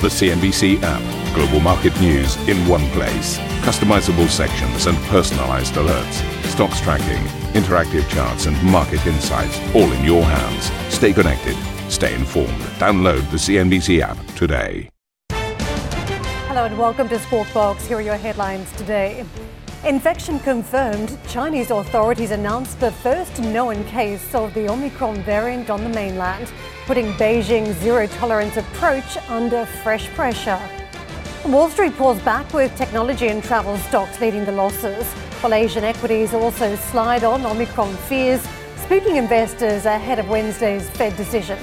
The CNBC app. Global market news in one place. Customizable sections and personalized alerts. Stocks tracking, interactive charts, and market insights all in your hands. Stay connected. Stay informed. Download the CNBC app today. Hello and welcome to Squawk Box. Here are your headlines today. Infection confirmed. Chinese authorities announced the first known case of the Omicron variant on the mainland putting Beijing's zero tolerance approach under fresh pressure. Wall Street pulls back with technology and travel stocks leading the losses, while Asian equities also slide on Omicron fears, spooking investors ahead of Wednesday's Fed decision.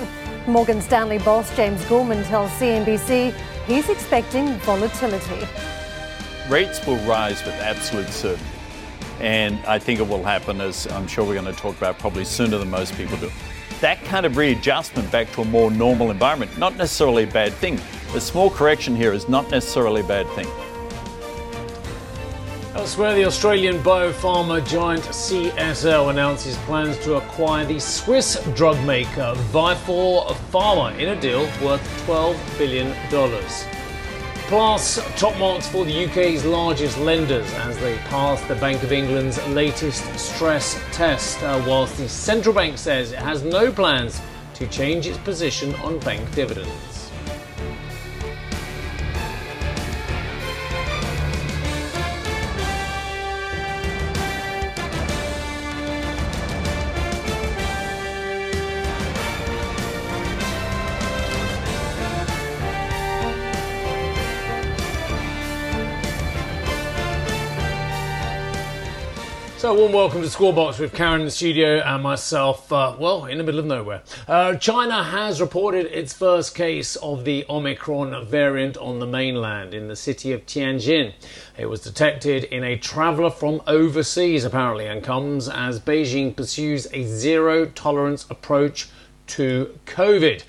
Morgan Stanley boss James Gorman tells CNBC he's expecting volatility. Rates will rise with absolute certainty. And I think it will happen, as I'm sure we're going to talk about, probably sooner than most people do that kind of readjustment back to a more normal environment, not necessarily a bad thing. The small correction here is not necessarily a bad thing. Elsewhere, the Australian biopharma giant CSL announces plans to acquire the Swiss drug maker Vifor Pharma in a deal worth $12 billion. Plus, top marks for the UK's largest lenders as they pass the Bank of England's latest stress test, uh, whilst the central bank says it has no plans to change its position on bank dividends. So, warm welcome to Squawk Box with Karen in the studio and myself, uh, well, in the middle of nowhere. Uh, China has reported its first case of the Omicron variant on the mainland in the city of Tianjin. It was detected in a traveller from overseas, apparently, and comes as Beijing pursues a zero tolerance approach to COVID.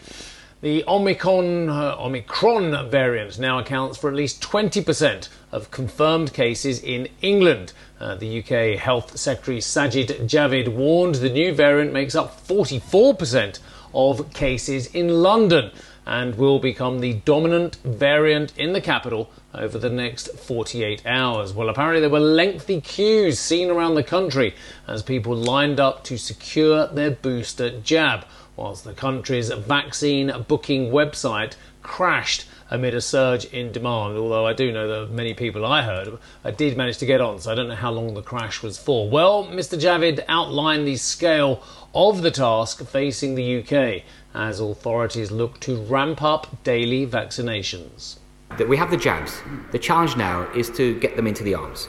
The Omicron, uh, Omicron variant now accounts for at least 20% of confirmed cases in England. Uh, the UK Health Secretary Sajid Javid warned the new variant makes up 44% of cases in London and will become the dominant variant in the capital over the next 48 hours. Well, apparently, there were lengthy queues seen around the country as people lined up to secure their booster jab whilst the country's vaccine booking website crashed amid a surge in demand. Although I do know that many people I heard I did manage to get on, so I don't know how long the crash was for. Well, Mr. Javid outlined the scale of the task facing the UK as authorities look to ramp up daily vaccinations. That we have the jabs. The challenge now is to get them into the arms.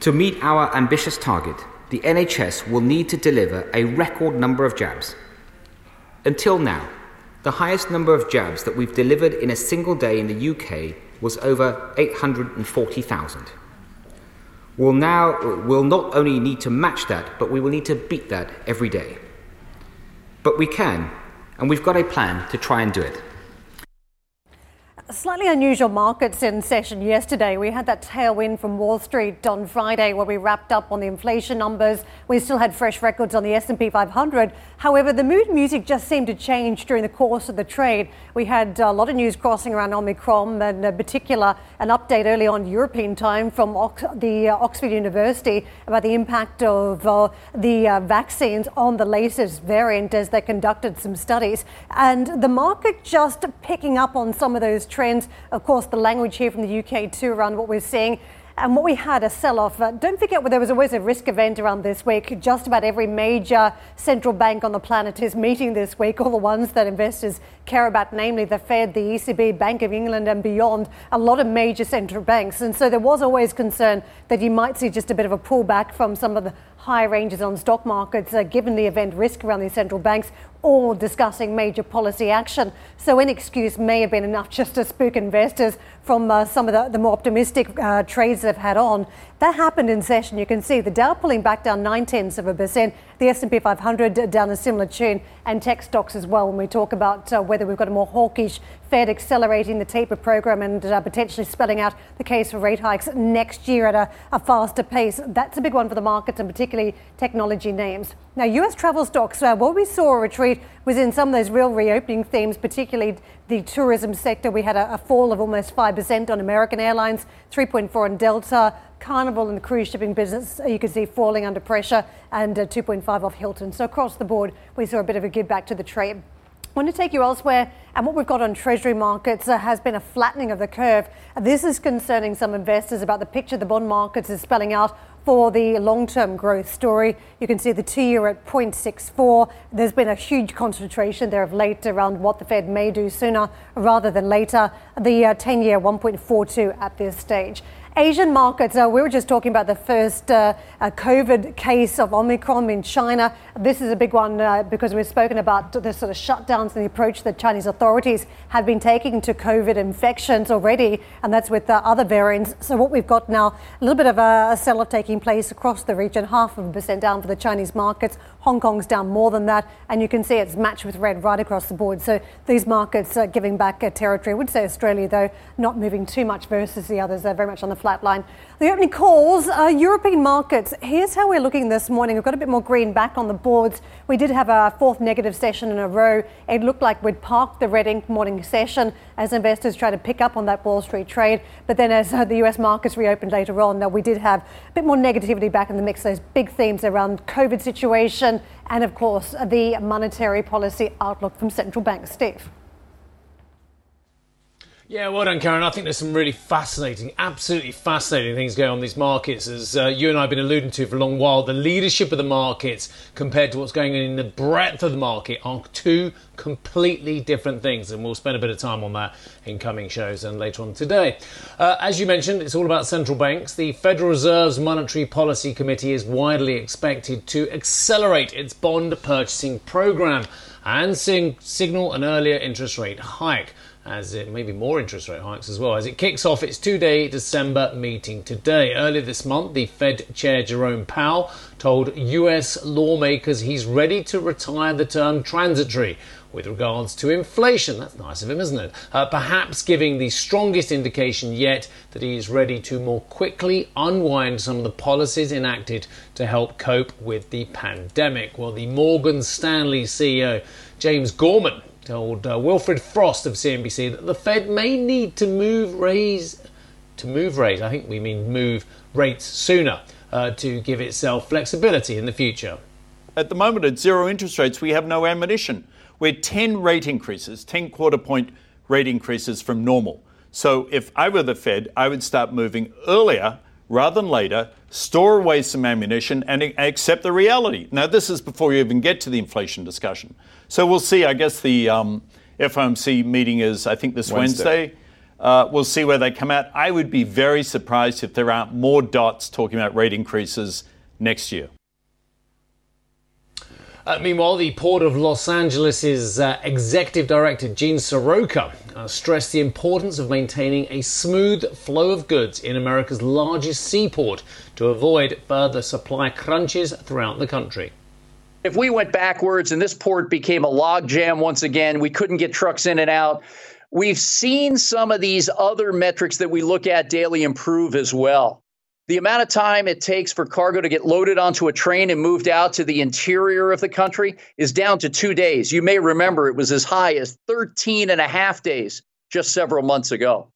To meet our ambitious target, the NHS will need to deliver a record number of jabs until now, the highest number of jabs that we've delivered in a single day in the UK was over 840,000. We'll now will not only need to match that, but we will need to beat that every day. But we can, and we've got a plan to try and do it. Slightly unusual markets in session yesterday. We had that tailwind from Wall Street on Friday where we wrapped up on the inflation numbers. We still had fresh records on the S&P 500. However, the mood music just seemed to change during the course of the trade. We had a lot of news crossing around Omicron and in particular an update early on European time from Ox- the uh, Oxford University about the impact of uh, the uh, vaccines on the latest variant as they conducted some studies. And the market just picking up on some of those trends. Of course, the language here from the UK too around what we're seeing. And what we had a sell off. Uh, don't forget, well, there was always a risk event around this week. Just about every major central bank on the planet is meeting this week, all the ones that investors care about, namely the Fed, the ECB, Bank of England, and beyond, a lot of major central banks. And so there was always concern that you might see just a bit of a pullback from some of the high ranges on stock markets, uh, given the event risk around these central banks, all discussing major policy action. So, an excuse may have been enough just to spook investors from uh, some of the, the more optimistic uh, trades they've had on. That happened in session. You can see the Dow pulling back down nine tenths of a percent, the S&P 500 down a similar tune, and tech stocks as well. When we talk about uh, whether we've got a more hawkish Fed accelerating the taper program and uh, potentially spelling out the case for rate hikes next year at a, a, faster pace. That's a big one for the markets and particularly technology names. Now, US travel stocks, uh, what we saw a retreat was in some of those real reopening themes, particularly the tourism sector. We had a, a fall of almost 5% on American Airlines, 3.4 on Delta, Carnival and the cruise shipping business, uh, you can see falling under pressure, and uh, 2.5 off Hilton. So across the board, we saw a bit of a give back to the trade. I want to take you elsewhere, and what we've got on Treasury markets uh, has been a flattening of the curve. This is concerning some investors about the picture the bond markets is spelling out for the long term growth story. You can see the two year at 0.64. There's been a huge concentration there of late around what the Fed may do sooner rather than later. The 10 uh, year 1.42 at this stage. Asian markets, uh, we were just talking about the first uh, uh, COVID case of Omicron in China. This is a big one uh, because we've spoken about the sort of shutdowns and the approach that Chinese authorities have been taking to COVID infections already, and that's with uh, other variants. So, what we've got now, a little bit of a, a sell off taking place across the region, half of a percent down for the Chinese markets. Hong Kong's down more than that, and you can see it's matched with red right across the board. So, these markets are giving back territory. I would say Australia, though, not moving too much versus the others. They're very much on the flatline. The opening calls, uh, European markets. Here's how we're looking this morning. We've got a bit more green back on the boards. We did have a fourth negative session in a row. It looked like we'd parked the red ink morning session as investors try to pick up on that Wall Street trade. But then as uh, the US markets reopened later on, we did have a bit more negativity back in the mix. Those big themes around COVID situation and, of course, the monetary policy outlook from central banks. Steve. Yeah, well done, Karen. I think there's some really fascinating, absolutely fascinating things going on in these markets. As uh, you and I have been alluding to for a long while, the leadership of the markets compared to what's going on in the breadth of the market are two completely different things. And we'll spend a bit of time on that in coming shows and later on today. Uh, as you mentioned, it's all about central banks. The Federal Reserve's Monetary Policy Committee is widely expected to accelerate its bond purchasing program and sing- signal an earlier interest rate hike as it may be more interest rate hikes as well as it kicks off its two-day December meeting today. Earlier this month, the Fed Chair Jerome Powell told US lawmakers he's ready to retire the term transitory with regards to inflation. That's nice of him, isn't it? Uh, perhaps giving the strongest indication yet that he is ready to more quickly unwind some of the policies enacted to help cope with the pandemic. Well, the Morgan Stanley CEO James Gorman told uh, Wilfred Frost of CNBC that the Fed may need to move raise to move rates. I think we mean move rates sooner uh, to give itself flexibility in the future. At the moment, at zero interest rates, we have no ammunition. We're 10 rate increases, 10 quarter point rate increases from normal. So if I were the Fed, I would start moving earlier rather than later, store away some ammunition, and accept the reality. Now, this is before you even get to the inflation discussion. So we'll see. I guess the um, FOMC meeting is, I think, this Wednesday. Wednesday. Uh, we'll see where they come out. I would be very surprised if there aren't more dots talking about rate increases next year. Uh, meanwhile, the Port of Los Angeles' uh, executive director, Gene Seroka, uh, stressed the importance of maintaining a smooth flow of goods in America's largest seaport to avoid further supply crunches throughout the country. If we went backwards and this port became a logjam once again, we couldn't get trucks in and out. We've seen some of these other metrics that we look at daily improve as well. The amount of time it takes for cargo to get loaded onto a train and moved out to the interior of the country is down to two days. You may remember it was as high as 13 and a half days just several months ago.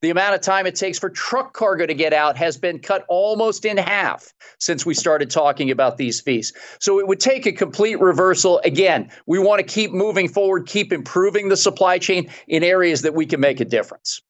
The amount of time it takes for truck cargo to get out has been cut almost in half since we started talking about these fees. So it would take a complete reversal. Again, we want to keep moving forward, keep improving the supply chain in areas that we can make a difference.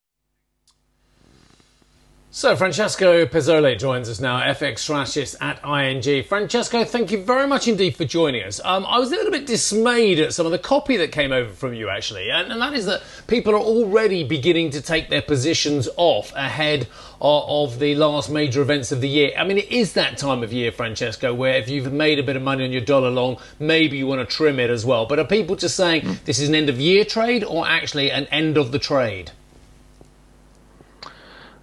So, Francesco Pezzoli joins us now, FX strategist at ING. Francesco, thank you very much indeed for joining us. Um, I was a little bit dismayed at some of the copy that came over from you, actually, and, and that is that people are already beginning to take their positions off ahead of, of the last major events of the year. I mean, it is that time of year, Francesco, where if you've made a bit of money on your dollar long, maybe you want to trim it as well. But are people just saying mm. this is an end of year trade or actually an end of the trade?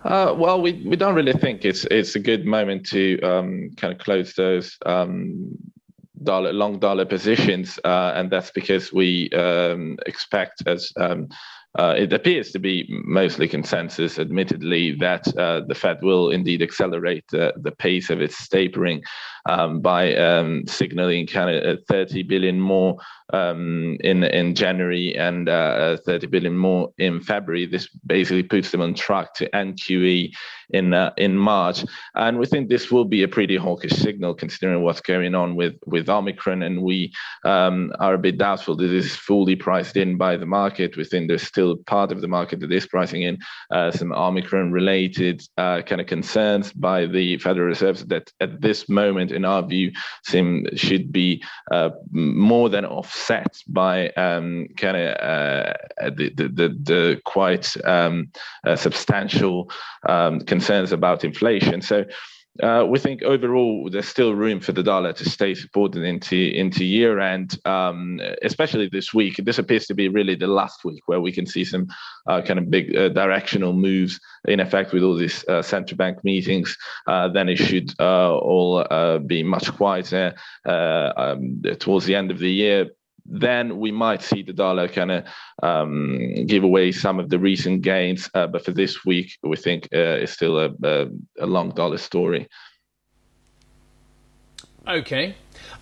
Uh, well, we, we don't really think it's it's a good moment to um, kind of close those um, dollar long dollar positions, uh, and that's because we um, expect, as um, uh, it appears to be mostly consensus, admittedly, that uh, the Fed will indeed accelerate the pace of its tapering um, by um, signaling kind of 30 billion more um, in in January and uh, 30 billion more in February. This basically puts them on track to end QE in uh, in March, and we think this will be a pretty hawkish signal considering what's going on with with Omicron, and we um, are a bit doubtful that this is fully priced in by the market. We think there's still part of the market that is pricing in uh, some Omicron related uh, kind of concerns by the Federal Reserve that at this moment, in our view, seem should be uh, more than offset by um, kind of uh, the, the, the, the, quite um, uh, substantial um, concerns about inflation. So uh, we think overall there's still room for the dollar to stay supported into into year end, um, especially this week. This appears to be really the last week where we can see some uh, kind of big uh, directional moves in effect with all these uh, central bank meetings. Uh, then it should uh, all be much quieter um, towards the end of the year then we might see the dollar kind of um, give away some of the recent gains. Uh, but for this week, we think uh, it's still a, a, a, long dollar story. Okay.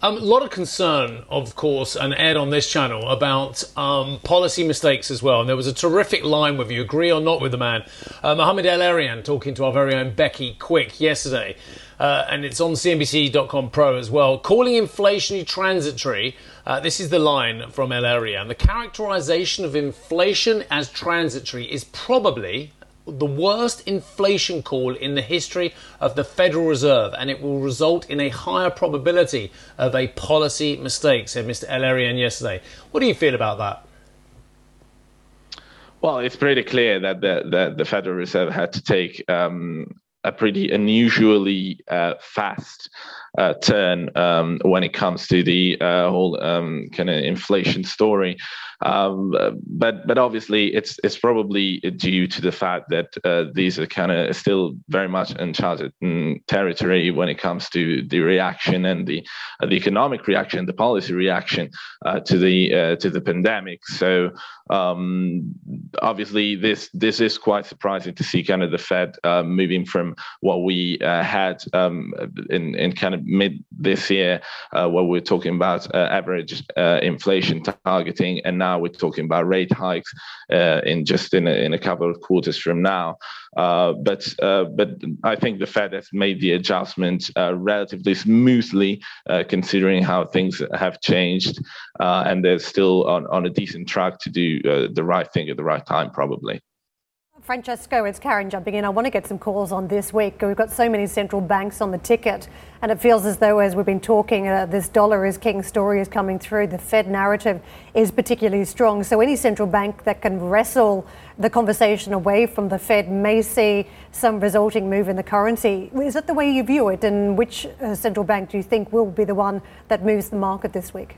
Um, a lot of concern, of course, and aired on this channel about um, policy mistakes as well. And there was a terrific line, whether you agree or not with the man, uh, Mohamed El-Erian, talking to our very own Becky Quick yesterday. Uh, and it's on CNBC.com Pro as well, calling inflation transitory uh, this is the line from El-Erian. The characterization of inflation as transitory is probably the worst inflation call in the history of the Federal Reserve, and it will result in a higher probability of a policy mistake, said Mr. El-Erian yesterday. What do you feel about that? Well, it's pretty clear that the, the, the Federal Reserve had to take um, a pretty unusually uh, fast uh, turn um, when it comes to the uh, whole um, kind of inflation story. Um, but but obviously it's it's probably due to the fact that uh, these are kind of still very much uncharted mm, territory when it comes to the reaction and the uh, the economic reaction, the policy reaction uh, to the uh, to the pandemic. So um, obviously this this is quite surprising to see kind of the Fed uh, moving from what we uh, had um, in in kind of mid this year, where we we're talking about average inflation targeting and now now we're talking about rate hikes uh, in just in a, in a couple of quarters from now. Uh, but uh, but I think the Fed has made the adjustment uh, relatively smoothly, uh, considering how things have changed, and they're still on, on a decent track to do the right thing at the right time, probably. Francesco, it's Karen jumping in. I want to get some calls on this week. We've got so many central banks on the ticket, and it feels as though, as we've been talking, uh, this dollar is king story is coming through. The Fed narrative is particularly strong. So, any central bank that can wrestle the conversation away from the Fed may see some resulting move in the currency. Is that the way you view it? And which uh, central bank do you think will be the one that moves the market this week?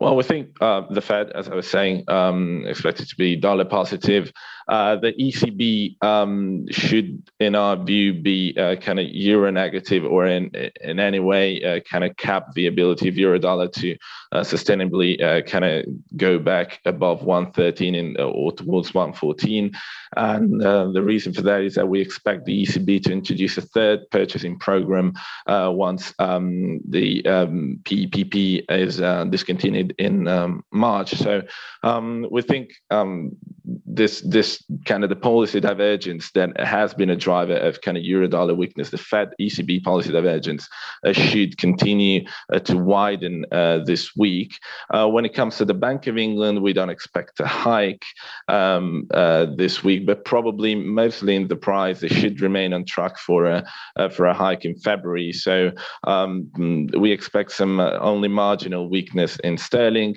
Well, we think uh, the Fed, as I was saying, um, expected to be dollar positive. Uh, the ECB um, should, in our view, be uh, kind of euro negative or in in any way uh, kind of cap the ability of euro dollar to uh, sustainably uh, kind of go back above 113 in, or towards 114. And the reason for that is that we expect the ECB to introduce a third purchasing program once um, the um, PEPP is discontinued in um, March. So um, we think um, this this kind of the policy divergence that has been a driver of kind of eurodollar weakness, the Fed ECB policy divergence uh, should continue uh, to widen uh, this week. Uh, when it comes to the Bank of England, we don't expect a hike um, uh, this week, but probably mostly in the price, they should remain on track for a uh, for a hike in February. So um, we expect some only marginal weakness in sterling.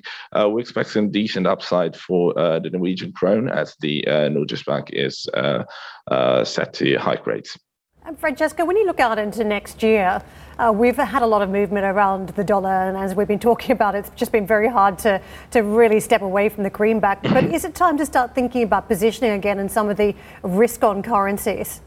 we expect some decent upside for the Norwegian krone as the uh, Norges Bank is uh, uh, set to hike rates. And Francesca, when you look out into next year, uh, we've had a lot of movement around the dollar, and as we've been talking about, it's just been very hard to, to really step away from the greenback. But is it time to start thinking about positioning again in some of the risk on currencies?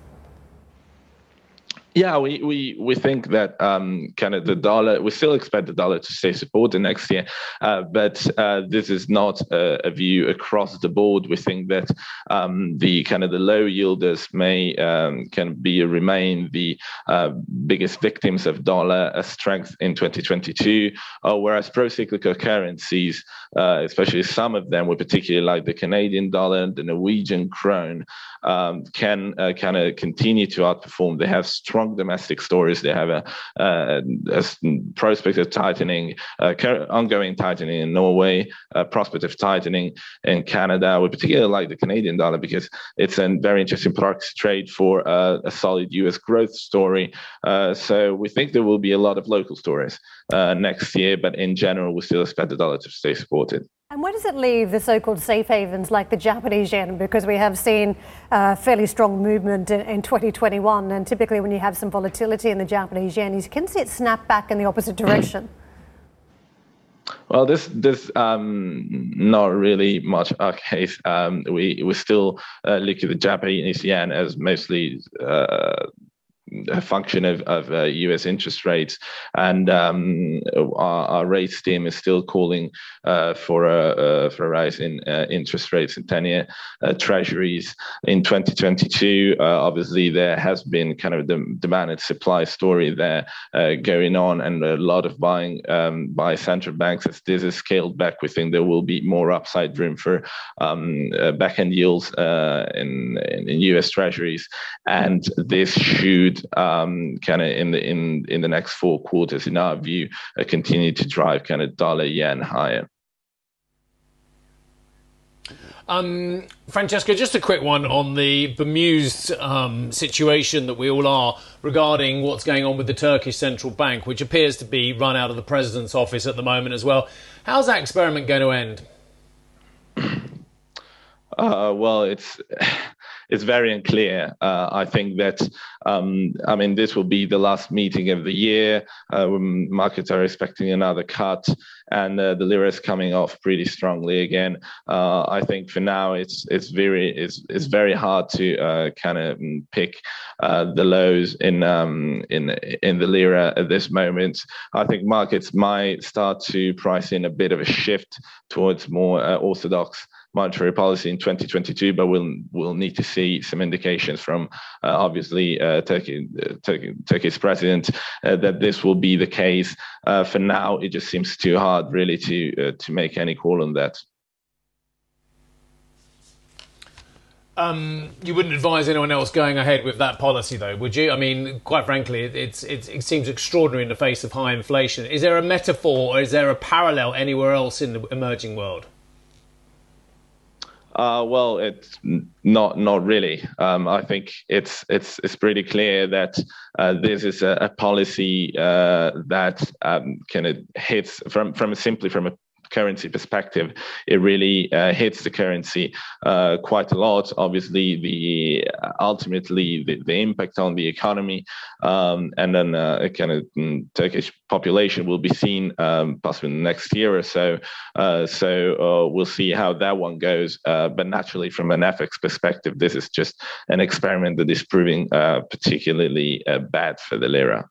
Yeah, we, we, we think that um, kind of the dollar, we still expect the dollar to stay supported next year, uh, but uh, this is not a, a, view across the board. We think that um, the kind of the low yielders may um, can be remain the uh, biggest victims of dollar strength in 2022, uh, whereas pro-cyclical currencies, uh, especially some of them, were particularly like the Canadian dollar, and the Norwegian krone, um, can uh, kind of continue to outperform. They have strong domestic stories. They have a, a, a prospect of tightening, uh, ongoing tightening in Norway, a prospect of tightening in Canada. We particularly like the Canadian dollar because it's a very interesting product trade for uh, a solid US growth story. Uh, so we think there will be a lot of local stories uh, next year, but in general, we still expect the dollar to stay supported. And where does it leave the so-called safe havens like the Japanese yen? Because we have seen uh, fairly strong movement in, in, 2021, and typically when you have some volatility in the Japanese yen, you can see it snap back in the opposite direction. Well, this this um, not really much our case. Um, we we still uh, look at the Japanese yen as mostly uh, a function of, of uh, US interest rates. And um, our, our, rates team is still calling uh, for, a, uh, for a rise in uh, interest rates in 10 year uh, treasuries in 2022. Uh, obviously, there has been kind of the demand and supply story there going on, and a lot of buying um, by central banks. As this is scaled back, we think there will be more upside room for um, back end yields in, in US treasuries. And this should um, kind of in the in in the next four quarters, in our view, uh, continue to drive kind of dollar yen higher. Um, Francesca, just a quick one on the bemused um, situation that we all are regarding what's going on with the Turkish central bank, which appears to be run out of the president's office at the moment as well. How's that experiment going to end? Uh, well, it's it's very unclear. Uh, I think that um, I mean this will be the last meeting of the year. Uh, markets are expecting another cut, and uh, the lira is coming off pretty strongly again. Uh, I think for now it's it's very it's it's very hard to uh, kind of pick uh, the lows in um, in in the lira at this moment. I think markets might start to price in a bit of a shift towards more orthodox monetary policy in 2022, but we'll we'll need to see some indications from uh, obviously uh, Turkey, uh, Turkey, Turkey's president uh, that this will be the case. Uh, for now, it just seems too hard, really, to to make any call on that. Um, you wouldn't advise anyone else going ahead with that policy, though, would you? I mean, quite frankly, it's, it's, it seems extraordinary in the face of high inflation. Is there a metaphor or is there a parallel anywhere else in the emerging world? Uh, well, it's not not really. Um, I think it's it's it's pretty clear that uh, this is a, a policy uh, that um, kind of hits from from simply from a currency perspective, it really uh, hits the currency uh, quite a lot. Obviously, the uh, ultimately the, the, impact on the economy um, and then uh, kind of mm, Turkish population will be seen um, possibly in the next year or so. Uh, so uh, we'll see how that one goes. but naturally, from an FX perspective, this is just an experiment that is proving particularly bad for the lira.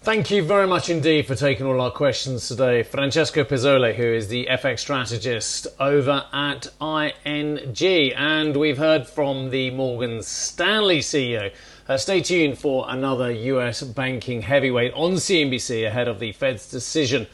Thank you very much indeed for taking all our questions today. Francesco Pezzoli, who is the FX strategist over at ING. And we've heard from the Morgan Stanley CEO. Uh, stay tuned for another US banking heavyweight on CNBC ahead of the Fed's decision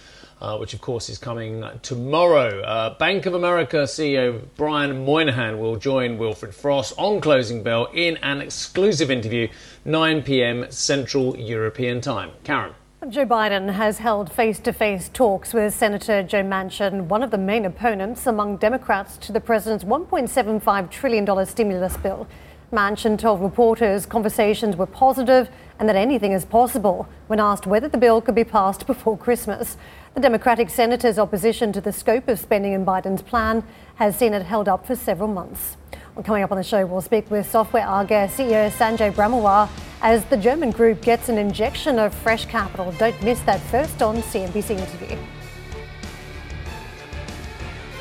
uh, which of course is coming tomorrow. Uh, Bank of America CEO Brian Moynihan will join Wilfred Frost on Closing Bell in an exclusive interview, 9 pm Central European Time. Karen. Joe Biden has held face to face talks with Senator Joe Manchin, one of the main opponents among Democrats to the president's $1.75 trillion stimulus bill. Manchin told reporters conversations were positive and that anything is possible when asked whether the bill could be passed before Christmas. The Democratic senator's opposition to the scope of spending in Biden's plan has seen it held up for several months. Well, coming up on the show, we'll speak with Software AG CEO Sanjay Brahmawar as the German group gets an injection of fresh capital. Don't miss that first on CNBC interview.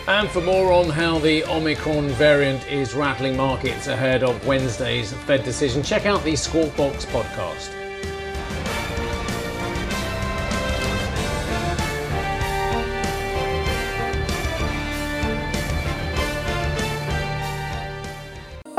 And for more on how the Omicron variant is rattling markets ahead of Wednesday's Fed decision, check out the Squawk Box podcast.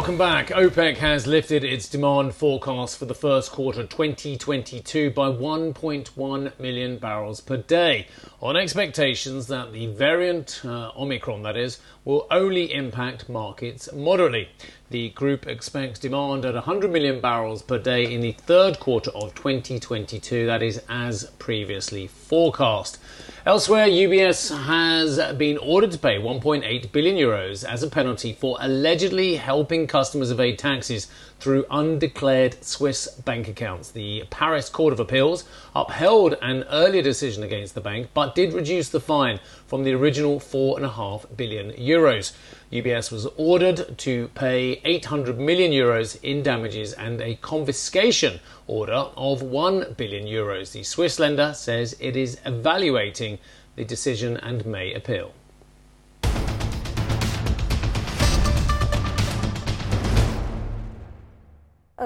Welcome back. OPEC has lifted its demand forecast for the first quarter 2022 by 1.1 million barrels per day, on expectations that the variant, uh, Omicron that is, will only impact markets moderately. The group expects demand at 100 million barrels per day in the third quarter of 2022, that is as previously forecast. Elsewhere, UBS has been ordered to pay 1.8 billion euros as a penalty for allegedly helping customers evade taxes through undeclared Swiss bank accounts. The Paris Court of Appeals upheld an earlier decision against the bank but did reduce the fine from the original 4.5 billion euros. UBS was ordered to pay 800 million euros in damages and a confiscation order of 1 billion euros. The Swiss lender says it is evaluating the decision and may appeal.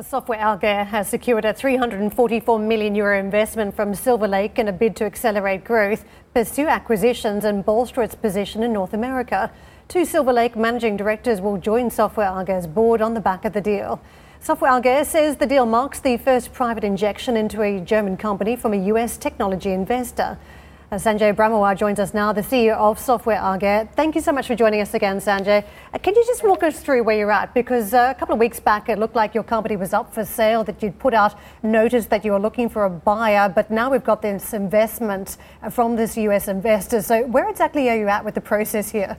Software AG has secured a 344 million euro investment from Silver Lake in a bid to accelerate growth, pursue acquisitions, and bolster its position in North America. Two Silver Lake managing directors will join Software AG's board on the back of the deal. Software AG says the deal marks the first private injection into a German company from a US technology investor. Uh, Sanjay Brahmawar joins us now, the CEO of Software AG. Thank you so much for joining us again, Sanjay. Uh, can you just walk us through where you're at? Because uh, a couple of weeks back, it looked like your company was up for sale, that you'd put out notice that you were looking for a buyer, but now we've got this investment uh, from this US investor. So, where exactly are you at with the process here?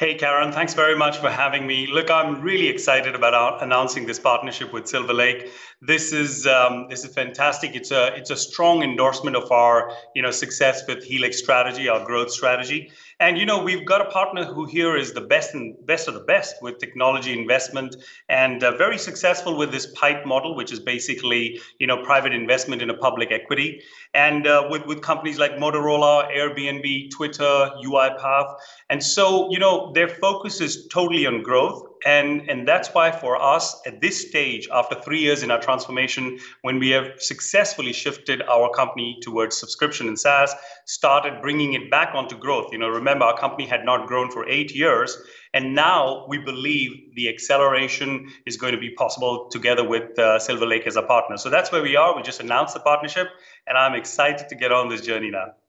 Hey, Karen, thanks very much for having me. Look, I'm really excited about announcing this partnership with Silver Lake. This is um, this is fantastic. It's a it's a strong endorsement of our you know success with Helix strategy, our growth strategy. And you know we've got a partner who here is the best and best of the best with technology investment and uh, very successful with this PIPE model, which is basically you know private investment in a public equity. And uh, with with companies like Motorola, Airbnb, Twitter, UiPath, and so you know their focus is totally on growth and and that's why for us at this stage after 3 years in our transformation when we have successfully shifted our company towards subscription and SaaS started bringing it back onto growth. You know remember our company had not grown for 8 years and now we believe the acceleration is going to be possible together with uh, Silver Lake as a partner. So that's where we are. We just announced the partnership and I'm excited to get on this journey now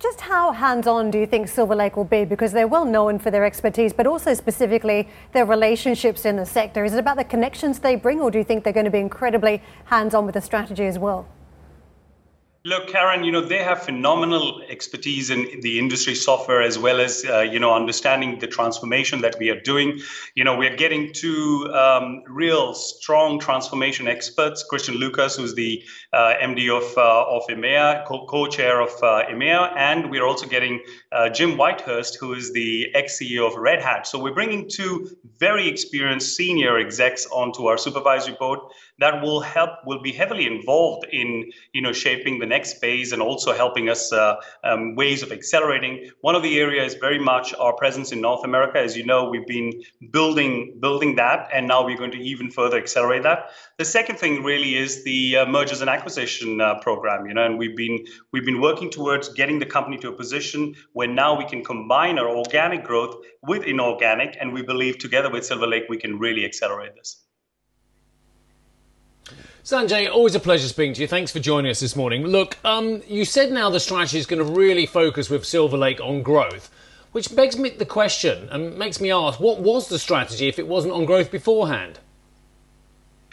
just how hands on do you think Silver Lake will be? Because they're well known for their expertise, but also specifically their relationships in the sector. Is it about the connections they bring, or do you think they're going to be incredibly hands on with the strategy as well? Look, Karen, you know, they have phenomenal expertise in the industry software as well as, uh, you know, understanding the transformation that we are doing. You know, we're getting two um, real strong transformation experts, Christian Lucas, who's the uh, MD of, uh, of EMEA, co chair of uh, EMEA, and we're also getting uh, Jim Whitehurst, who is the ex CEO of Red Hat. So we're bringing two very experienced senior execs onto our supervisory board that will help will be heavily involved in you know shaping the next phase and also helping us uh, um, ways of accelerating. One of the areas very much our presence in north america as you know we've been building building that and now we're going to even further accelerate that. The second thing really is the uh, mergers and acquisition uh, program you know and we've been we've been working towards getting the company to a position where now we can combine our organic growth with inorganic and we believe together with silver lake we can really accelerate this Sanjay, always a pleasure speaking to you. Thanks for joining us this morning. Look, um, you said now the strategy is going to really focus with Silver Lake on growth, which begs me the question and makes me ask, what was the strategy if it wasn't on growth beforehand?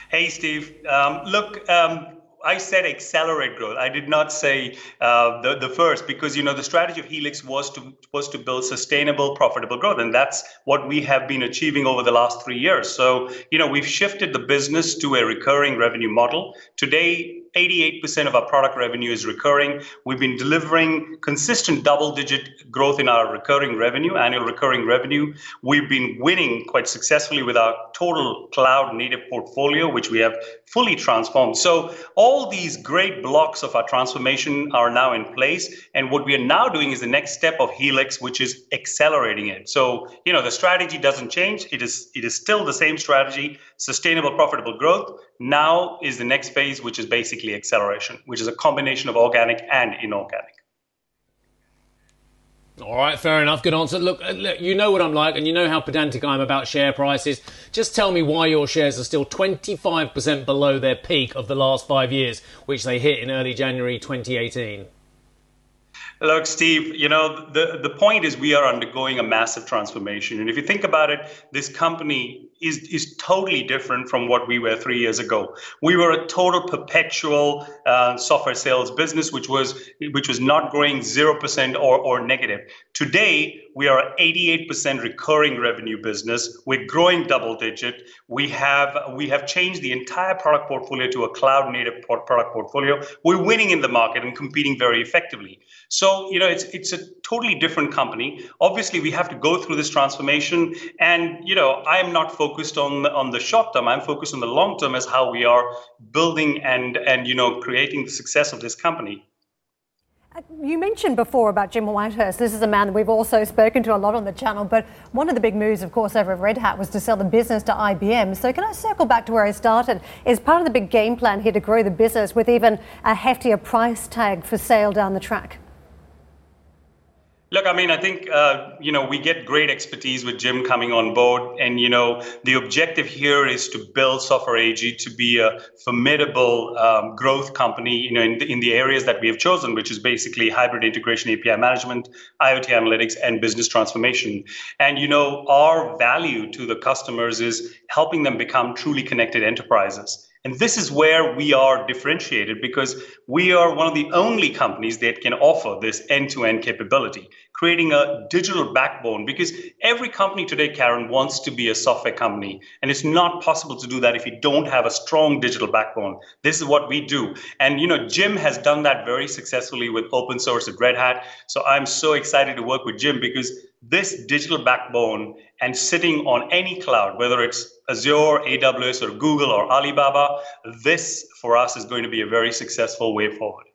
Hey, Steve. Um, look, um, I said accelerate growth. I did not say uh, the the first because you know the strategy of Helix was to was to build sustainable, profitable growth, and that's what we have been achieving over the last three years. So you know we've shifted the business to a recurring revenue model. Today, 88% of our product revenue is recurring. We've been delivering consistent double digit growth in our recurring revenue, annual recurring revenue. We've been winning quite successfully with our total cloud native portfolio, which we have fully transformed. So, all these great blocks of our transformation are now in place. And what we are now doing is the next step of Helix, which is accelerating it. So, you know, the strategy doesn't change. It is it is still the same strategy, sustainable profitable growth. Now is the next phase, which is basically acceleration, which is a combination of organic and inorganic. All right, fair enough. Good answer. Look, uh, look, you know what I'm like, and you know how pedantic I am about share prices. Just tell me why your shares are still 25% below their peak of the last five years, which they hit in early January 2018. Look, Steve, you know, the, the point is we are undergoing a massive transformation. And if you think about it, this company is, is totally different from what we were three years ago. We were a total perpetual uh, software sales business, which was which was not growing zero percent or, or negative. Today, we are 88% recurring revenue business. We're growing double digit. We have we have changed the entire product portfolio to a cloud native product portfolio. We're winning in the market and competing very effectively. So you know it's it's a totally different company. Obviously, we have to go through this transformation, and you know I am not focused on on the short term. I'm focused on the long term as how we are building and and you know creating the success of this company. Uh, you mentioned before about Jim Whitehurst. This is a man that we've also spoken to a lot on the channel. But one of the big moves, of course, over at Red Hat was to sell the business to IBM. So can I circle back to where I started? Is part of the big game plan here to grow the business with even a heftier price tag for sale down the track? Look, I mean, I think uh, you know we get great expertise with Jim coming on board, and you know the objective here is to build Software AG to be a formidable um, growth company. You know, in the, in the areas that we have chosen, which is basically hybrid integration, API management, IoT analytics, and business transformation. And you know, our value to the customers is helping them become truly connected enterprises. And this is where we are differentiated because we are one of the only companies that can offer this end to end capability, creating a digital backbone. Because every company today, Karen, wants to be a software company. And it's not possible to do that if you don't have a strong digital backbone. This is what we do. And, you know, Jim has done that very successfully with open source at Red Hat. So I'm so excited to work with Jim because this digital backbone and sitting on any cloud, whether it's Azure, AWS, or Google or Alibaba, this for us is going to be a very successful way forward.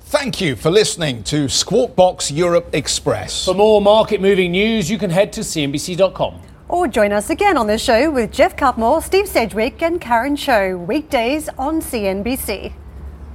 Thank you for listening to Squawk Box Europe Express. For more market moving news, you can head to CNBC.com. Or join us again on the show with Geoff Cutmore, Steve Sedgwick, and Karen Tso, weekdays on CNBC.